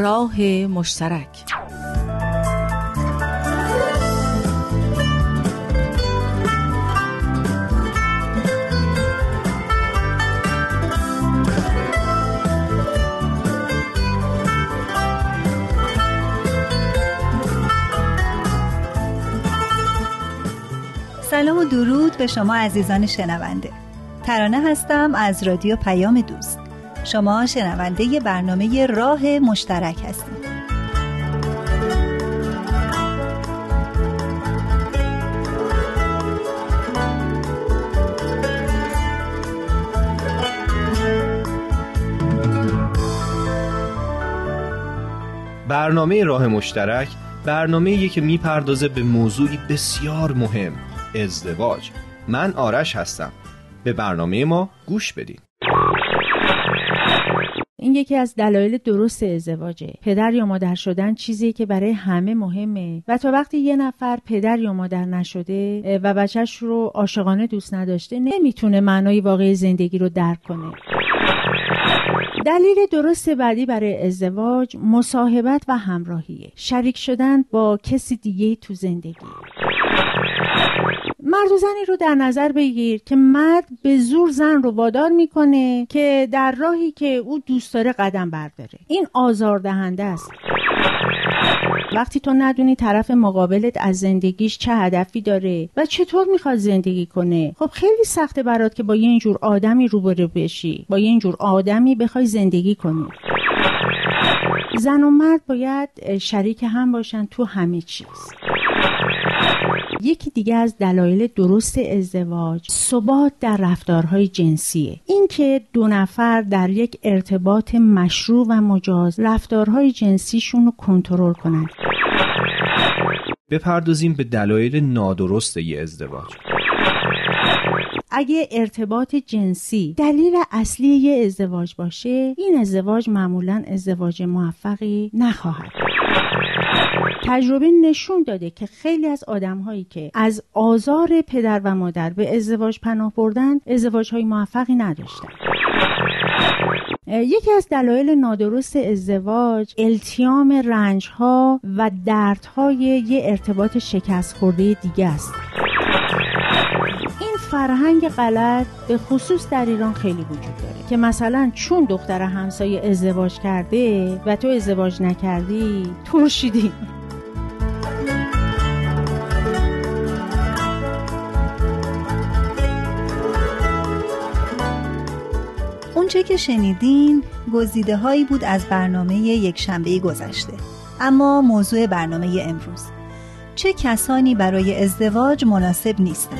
راه مشترک. سلام و درود به شما عزیزان شنونده. ترانه هستم از رادیو پیام دوست. شما شنونده برنامه راه مشترک هستید. برنامه راه مشترک برنامه که می‌پردازه به موضوعی بسیار مهم ازدواج. من آرش هستم. به برنامه ما گوش بدین. این یکی از دلایل درست ازدواجه. پدر یا مادر شدن چیزی که برای همه مهمه. و تا وقتی یه نفر پدر یا مادر نشده و بچهش رو عاشقانه دوست نداشته نمی‌تونه معنای واقعی زندگی رو درک کنه. دلیل درست بعدی برای ازدواج مصاحبت و همراهیه. شریک شدن با کسی دیگه تو زندگی. مرد و زنی رو در نظر بگیر که مرد به زور زن رو وادار می‌کنه که در راهی که او دوست داره قدم برداره. این آزاردهنده است. وقتی تو ندونی طرف مقابلت از زندگیش چه هدفی داره و چطور می‌خواد زندگی کنه خب خیلی سخته برات که با یه اینجور آدمی روبرو بشی با یه اینجور آدمی بخوای زندگی کنی. زن و مرد باید شریک هم باشن تو همه چیز. یکی دیگه از دلایل درست ازدواج ثبات در رفتارهای جنسیه. اینکه دو نفر در یک ارتباط مشروع و مجاز رفتارهای جنسیشون رو کنترل کنند بپردازیم به دلایل نادرست یه ازدواج. اگه ارتباط جنسی دلیل اصلی یه ازدواج باشه این ازدواج معمولا ازدواج موفقی نخواهد. تجربه نشون داده که خیلی از آدم هایی که از آزار پدر و مادر به ازدواج پناه بردن ازدواج های موفقی نداشتن. یکی از دلایل نادرست ازدواج التیام رنج ها و دردهای یه ارتباط شکست خورده دیگه است. این فرهنگ غلط به خصوص در ایران خیلی وجود داره که مثلا چون دختر همسایه ازدواج کرده و تو ازدواج نکردی ترشیدی اونچه که شنیدین گزیده هایی بود از برنامه یک شنبه گذشته. اما موضوع برنامه امروز. چه کسانی برای ازدواج مناسب نیستند؟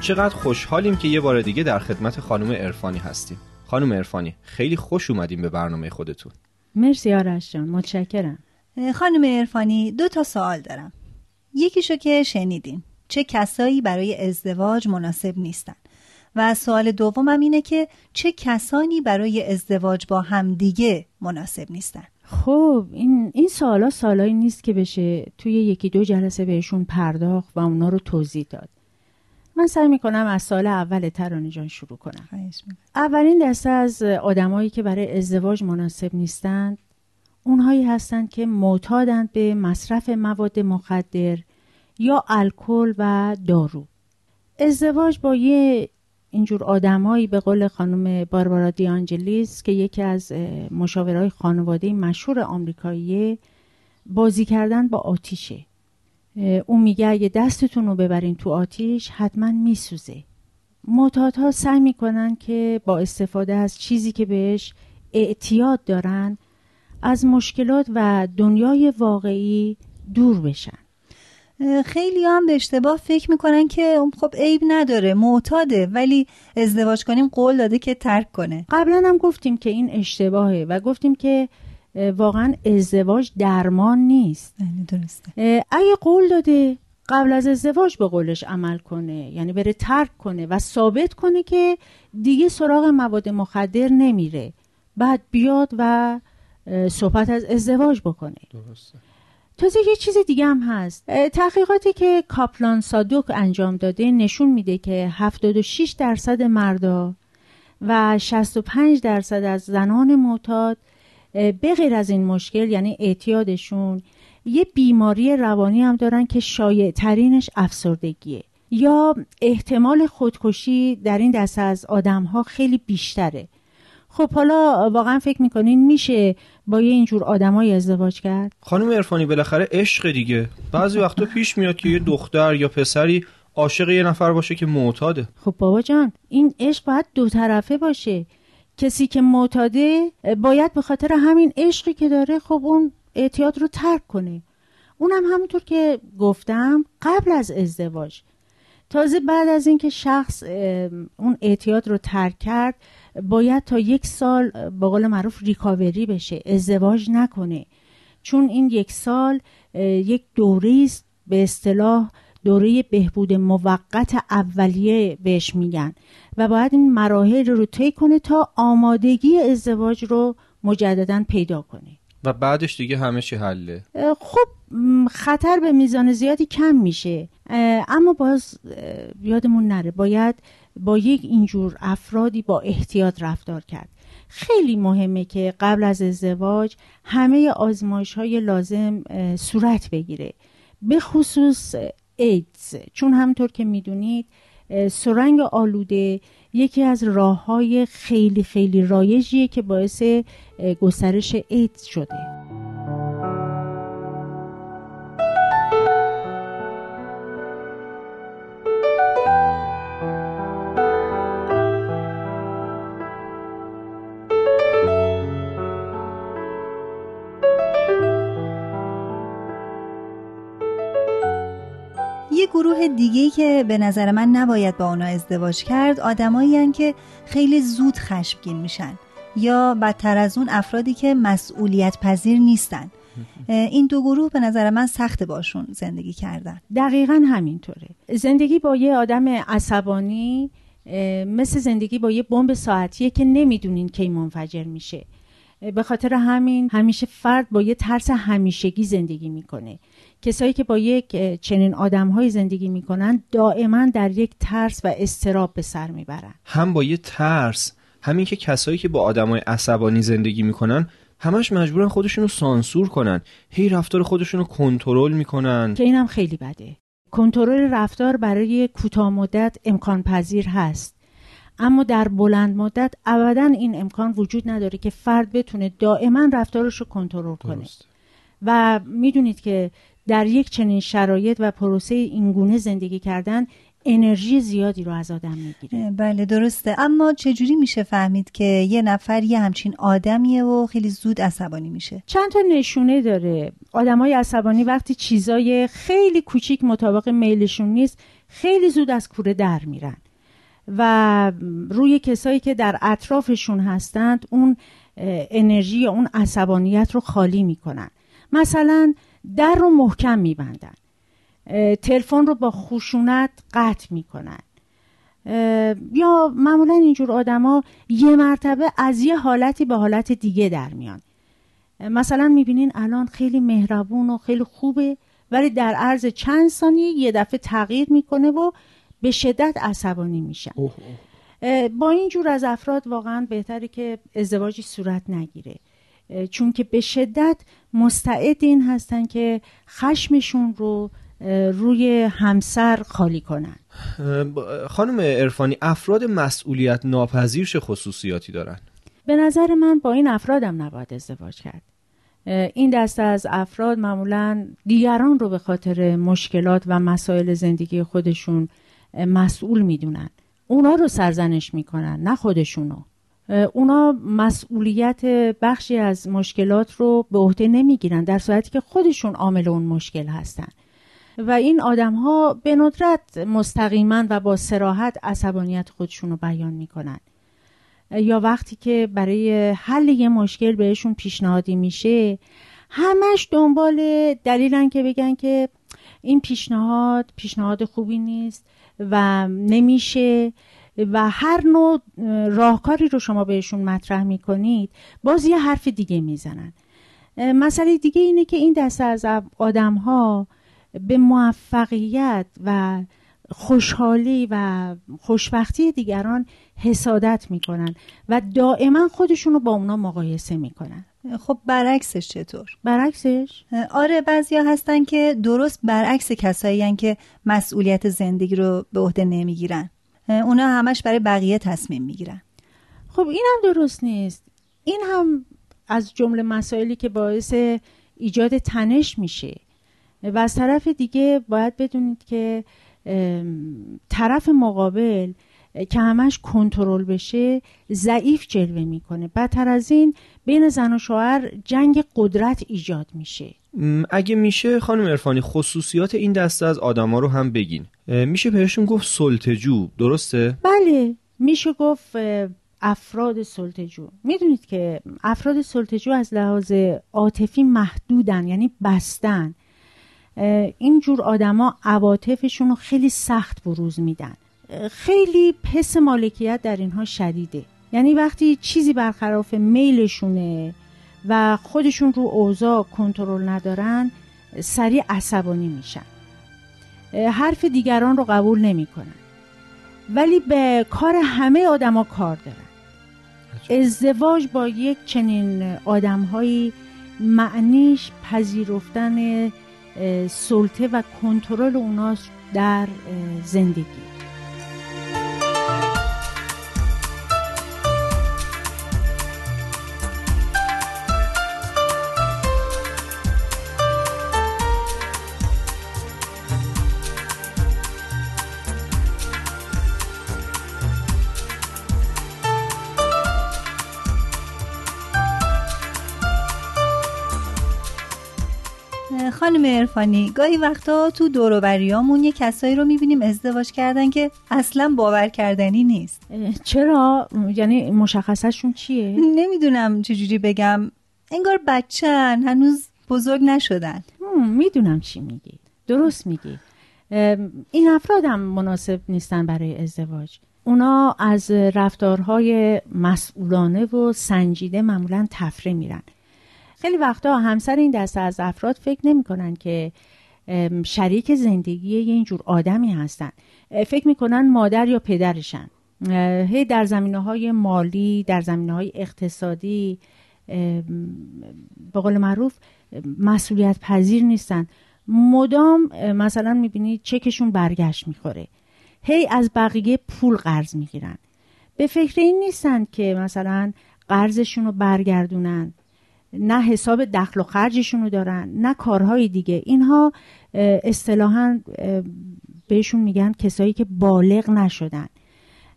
چقدر خوشحالیم که یه بار دیگه در خدمت خانم ارفانی هستیم. خانم ارفانی خیلی خوش اومدیم به برنامه خودتون. مرسی آرش جان متشکرم. خانم ارفانی دو تا سوال دارم. یکیشو که شنیدیم چه کسایی برای ازدواج مناسب نیستن؟ و سوال دومم اینه که چه کسانی برای ازدواج با همدیگه مناسب نیستن؟ خب این این سوالا سوالایی نیست که بشه توی یکی دو جلسه بهشون پرداخت و اونا رو توضیح داد. من سعی می‌کنم از سال اول ترانه جان شروع کنم. اولین دسته از آدمایی که برای ازدواج مناسب نیستند اونهایی هستند که معتادند به مصرف مواد مخدر یا الکل و دارو. ازدواج با یه اینجور آدمایی به قول خانم باربارا دیانجلیس که یکی از مشاورهای خانواده مشهور آمریکایی بازی کردن با آتیشه. اون میگه اگه دستتون رو ببرین تو آتیش حتما میسوزه. معتادها سعی می‌کنن که با استفاده از چیزی که بهش اعتیاد دارن از مشکلات و دنیای واقعی دور بشن. خیلی هم به اشتباه فکر می‌کنن که خب عیب نداره معتاده ولی ازدواج کنیم قول داده که ترک کنه. قبلا هم گفتیم که این اشتباهه و گفتیم که واقعا ازدواج درمان نیست. درسته. اگه قول داده قبل از ازدواج به قولش عمل کنه یعنی بره ترک کنه و ثابت کنه که دیگه سراغ مواد مخدر نمیره بعد بیاد و صحبت از ازدواج بکنه. درسته. تازه یه چیز دیگه هم هست. تحقیقاتی که کاپلان سادوک انجام داده نشون میده که 76 درصد مردا و 65 درصد از زنان معتاد به غیر از این مشکل یعنی اعتیادشون یه بیماری روانی هم دارن که شایع ترینش افسردگیه. یا احتمال خودکشی در این دسته از آدم ها خیلی بیشتره. خب حالا واقعا فکر می‌کنین میشه با یه اینجور آدمای ازدواج کرد؟ خانم ارفانی بالاخره عشق دیگه. بعضی وقتا پیش میاد که یه دختر یا پسری عاشق یه نفر باشه که معتاده. خب بابا جان این عشق باید دو طرفه باشه. کسی که معتاده باید به خاطر همین عشقی که داره خب اون اعتیاد رو ترک کنه. اونم همونطور که گفتم قبل از ازدواج. تازه بعد از اینکه شخص اون اعتیاد رو ترک کرد باید تا یک سال با قول معروف ریکاوری بشه ازدواج نکنه. چون این یک سال یک دوره است به اصطلاح دوره بهبود موقت اولیه بهش میگن و باید این مراحل رو طی کنه تا آمادگی ازدواج رو مجددا پیدا کنه. و بعدش دیگه همه چی حله. خب خطر به میزان زیادی کم میشه. اما باز یادمون نره باید با یک اینجور افرادی با احتیاط رفتار کرد. خیلی مهمه که قبل از ازدواج همه آزمایش های لازم صورت بگیره. به خصوص ایدز. چون همطور که می‌دونید سرنگ آلوده یکی از راه های خیلی خیلی رایجیه که باعث گسترش ایدز شده. گروه دیگه که به نظر من نباید با اونا ازدواج کرد آدمایی که خیلی زود خشمگین میشن یا بدتر از اون افرادی که مسئولیت پذیر نیستن این دو گروه به نظر من سخت باشون زندگی کردن. دقیقا همینطوره. زندگی با یه آدم عصبانی مثل زندگی با یه بمب ساعتیه که نمی‌دونین کی منفجر میشه. به خاطر همین همیشه فرد با یه ترس همیشگی زندگی می‌کنه. کسایی که با یک چنین آدمهایی زندگی می‌کنن دائما در یک ترس و استراب به سر می‌برن. هم با یه ترس همین که کسایی که با آدمای عصبانی زندگی می‌کنن همش مجبورن خودشونو سانسور کنن. هی رفتار خودشونو کنترل می‌کنن. که اینم خیلی بده. کنترل رفتار برای کوتاه مدت امکان پذیر هست. اما در بلند مدت ابدا این امکان وجود نداره که فرد بتونه دائما رفتارش رو کنترل کنه. و می‌دونید که در یک چنین شرایط و پروسه اینگونه زندگی کردن انرژی زیادی رو از آدم می‌گیره. بله درسته. اما چجوری میشه فهمید که یه نفر یه همچین آدمیه و خیلی زود عصبانی میشه؟ چند تا نشونه داره. آدمای عصبانی وقتی چیزای خیلی کوچیک مطابق میلشون نیست خیلی زود از کوره در میرن. و روی کسایی که در اطرافشون هستند اون انرژی یا اون عصبانیت رو خالی می‌کنن. مثلا در رو محکم میبندن. تلفن رو با خشونت قطع می‌کنن. یا معمولا اینجور آدما یه مرتبه از یه حالتی به حالت دیگه در میان. مثلا می‌بینین الان خیلی مهربون و خیلی خوبه ولی در عرض چند ثانیه یه دفعه تغییر می‌کنه و به شدت عصبانی میشن. با این جور از افراد واقعا بهتره که ازدواجی صورت نگیره. چون که به شدت مستعد این هستن که خشمشون رو روی همسر خالی کنن. خانم ارفانی افراد مسئولیت ناپذیر چه خصوصیاتی دارن؟ به نظر من با این افرادم نباید ازدواج کرد. این دسته از افراد معمولا دیگران رو به خاطر مشکلات و مسائل زندگی خودشون مسئول می‌دونن. اونا رو سرزنش می‌کنن نه خودشونو. اونا مسئولیت بخشی از مشکلات رو به عهده نمی‌گیرن در صورتی که خودشون عامل اون مشکل هستن. و این آدم ها به ندرت مستقیما و با سراحت عصبانیت خودشون رو بیان می‌کنن. یا وقتی که برای حل یه مشکل بهشون پیشنهادی میشه همش دنبال دلیلن که بگن که این پیشنهاد پیشنهاد خوبی نیست. و نمیشه و هر نوع راهکاری رو شما بهشون مطرح می‌کنید باز یه حرف دیگه می‌زنن. مسئله دیگه اینه که این دسته از آدم ها به موفقیت و خوشحالی و خوشبختی دیگران حسادت می‌کنن و دائما خودشون رو با اونا مقایسه می‌کنن. خب برعکسش چطور؟ برعکسش؟ آره بعضیا هستن که درست برعکس کسایی که مسئولیت زندگی رو به عهده نمی‌گیرن. اونا همش برای بقیه تصمیم می‌گیرن. خب این هم درست نیست. این هم از جمله مسائلی که باعث ایجاد تنش میشه. و از طرف دیگه باید بدونید که طرف مقابل که همش کنترل بشه ضعیف جلوه می‌کنه. بدتر از این بین زن و شوهر جنگ قدرت ایجاد میشه. اگه میشه خانم ارفانی خصوصیات این دسته از آدما رو هم بگین. میشه بهشون گفت سلطجو درسته؟ بله. میشه گفت افراد سلطجو می‌دونید که افراد سلطجو از لحاظ عاطفی محدودن یعنی بستن. اینجور آدما عواطفشون رو خیلی سخت بروز میدن. خیلی پس مالکیت در اینها شدیده. یعنی وقتی چیزی برخلاف میلشونه و خودشون رو اوضاع کنترل ندارن سریع عصبانی میشن. حرف دیگران رو قبول نمی‌کنن. ولی به کار همه آدما کار دارن. ازدواج با یک چنین آدمهایی معنیش پذیرفتن سلطه و کنترل اوناست در زندگی. خانم ارفانی گاهی وقتا تو دوروبریامون یه کسایی رو می‌بینیم ازدواج کردن که اصلا باور کردنی نیست. چرا؟ یعنی مشخصشون چیه؟ نمی‌دونم چجوری بگم. انگار بچن هنوز بزرگ نشدن. می‌دونم چی میگی. درست میگی. این افراد هم مناسب نیستن برای ازدواج. اونا از رفتارهای مسئولانه و سنجیده معمولا تفره میرن. خیلی وقتا همسر این دسته از افراد فکر نمی‌کنن که شریک زندگی یه اینجور آدمی هستن. فکر می‌کنن مادر یا پدرشن. هی در زمینه های مالی در زمینه های اقتصادی به قول معروف مسئولیت پذیر نیستن. مدام مثلا می‌بینید چکشون برگشت می‌خوره. هی از بقیه پول قرض می‌گیرن. به فکر این نیستن که مثلا قرضشون رو برگردونن. نه حساب دخل و خرجشون رو دارن نه کارهای دیگه. اینها اصطلاحا بهشون میگن کسایی که بالغ نشدن.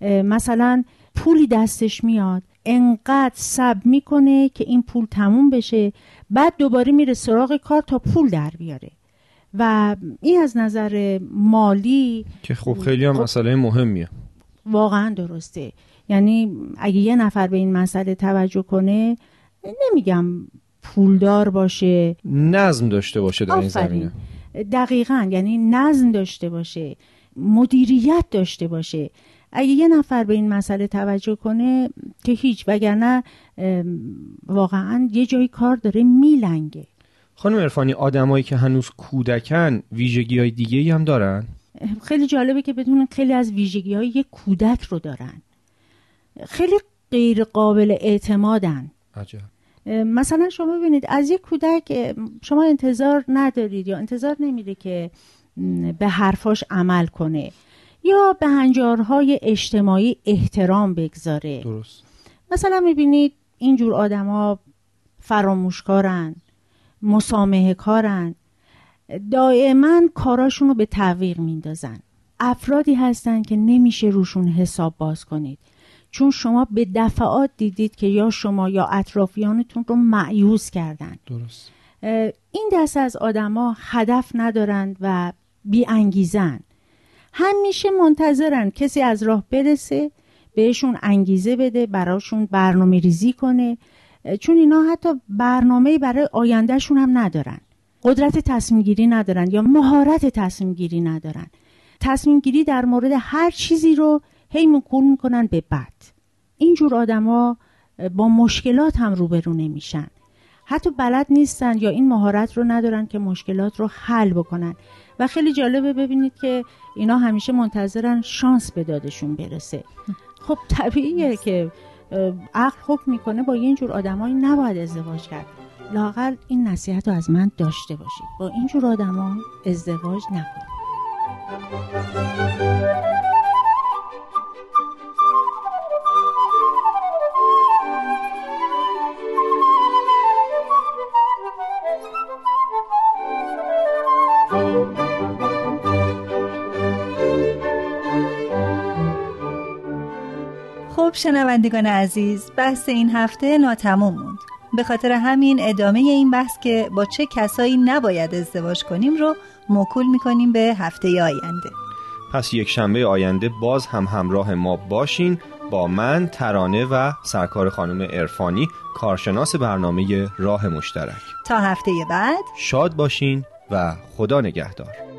مثلا پولی دستش میاد انقدر سب می‌کنه که این پول تموم بشه بعد دوباره میره سراغ کار تا پول در بیاره. و این از نظر مالی که خب خیلی هم خب مسئله مهمیه. واقعا درسته. یعنی اگه یه نفر به این مسئله توجه کنه نمیگم پولدار باشه. نظم داشته باشه در این زمینه. دقیقا یعنی نظم داشته باشه مدیریت داشته باشه. اگه یه نفر به این مسئله توجه کنه که هیچ وگرنه واقعا یه جایی کار داره میلنگه. خانم ارفانی آدمایی که هنوز کودکن ویژگی های دیگه هم دارن؟ خیلی جالبه که بدونن خیلی از ویژگی های یک کودک رو دارن. خیلی غیر قابل اعتمادن. عجب. مثلا شما ببینید از یک کودک شما انتظار ندارید یا انتظار نمیده که به حرفاش عمل کنه یا به هنجارهای اجتماعی احترام بگذاره. درست. مثلا می‌بینید اینجور آدما فراموشکارن مسامه کارن دائما کاراشون رو به تعویق میندازن. افرادی هستن که نمیشه روشون حساب باز کنید. چون شما به دفعات دیدید که یا شما یا اطرافیانتون رو معیوز کردن. درست. این دست از آدما هدف ندارند و بی انگیزن همیشه منتظرن کسی از راه برسه بهشون انگیزه بده براشون برنامه ریزی کنه چون اینا حتی برنامه برای آیندهشون هم ندارن. قدرت تصمیم گیری ندارن یا مهارت تصمیم گیری ندارن. تصمیم گیری در مورد هر چیزی رو هی مکول می‌کنن به بد. اینجور آدما با مشکلات هم روبرو نمیشن. حتی بلد نیستن یا این مهارت رو ندارن که مشکلات رو حل بکنن. و خیلی جالبه ببینید که اینا همیشه منتظرن شانس به دادشون برسه. خب طبیعیه که عقل حکم می‌کنه با اینجور آدمایی نباید ازدواج کرد. لاقل این نصیحت رو از من داشته باشید. با اینجور آدما ازدواج نکنید. شنوندگان عزیز بحث این هفته ناتموم موند. به خاطر همین ادامه این بحث که با چه کسایی نباید ازدواج کنیم رو موکول می‌کنیم به هفته آینده. پس یک شنبه آینده باز هم همراه ما باشین با من ترانه و سرکار خانم ارفانی کارشناس برنامه راه مشترک. تا هفته بعد. شاد باشین و خدا نگهدار.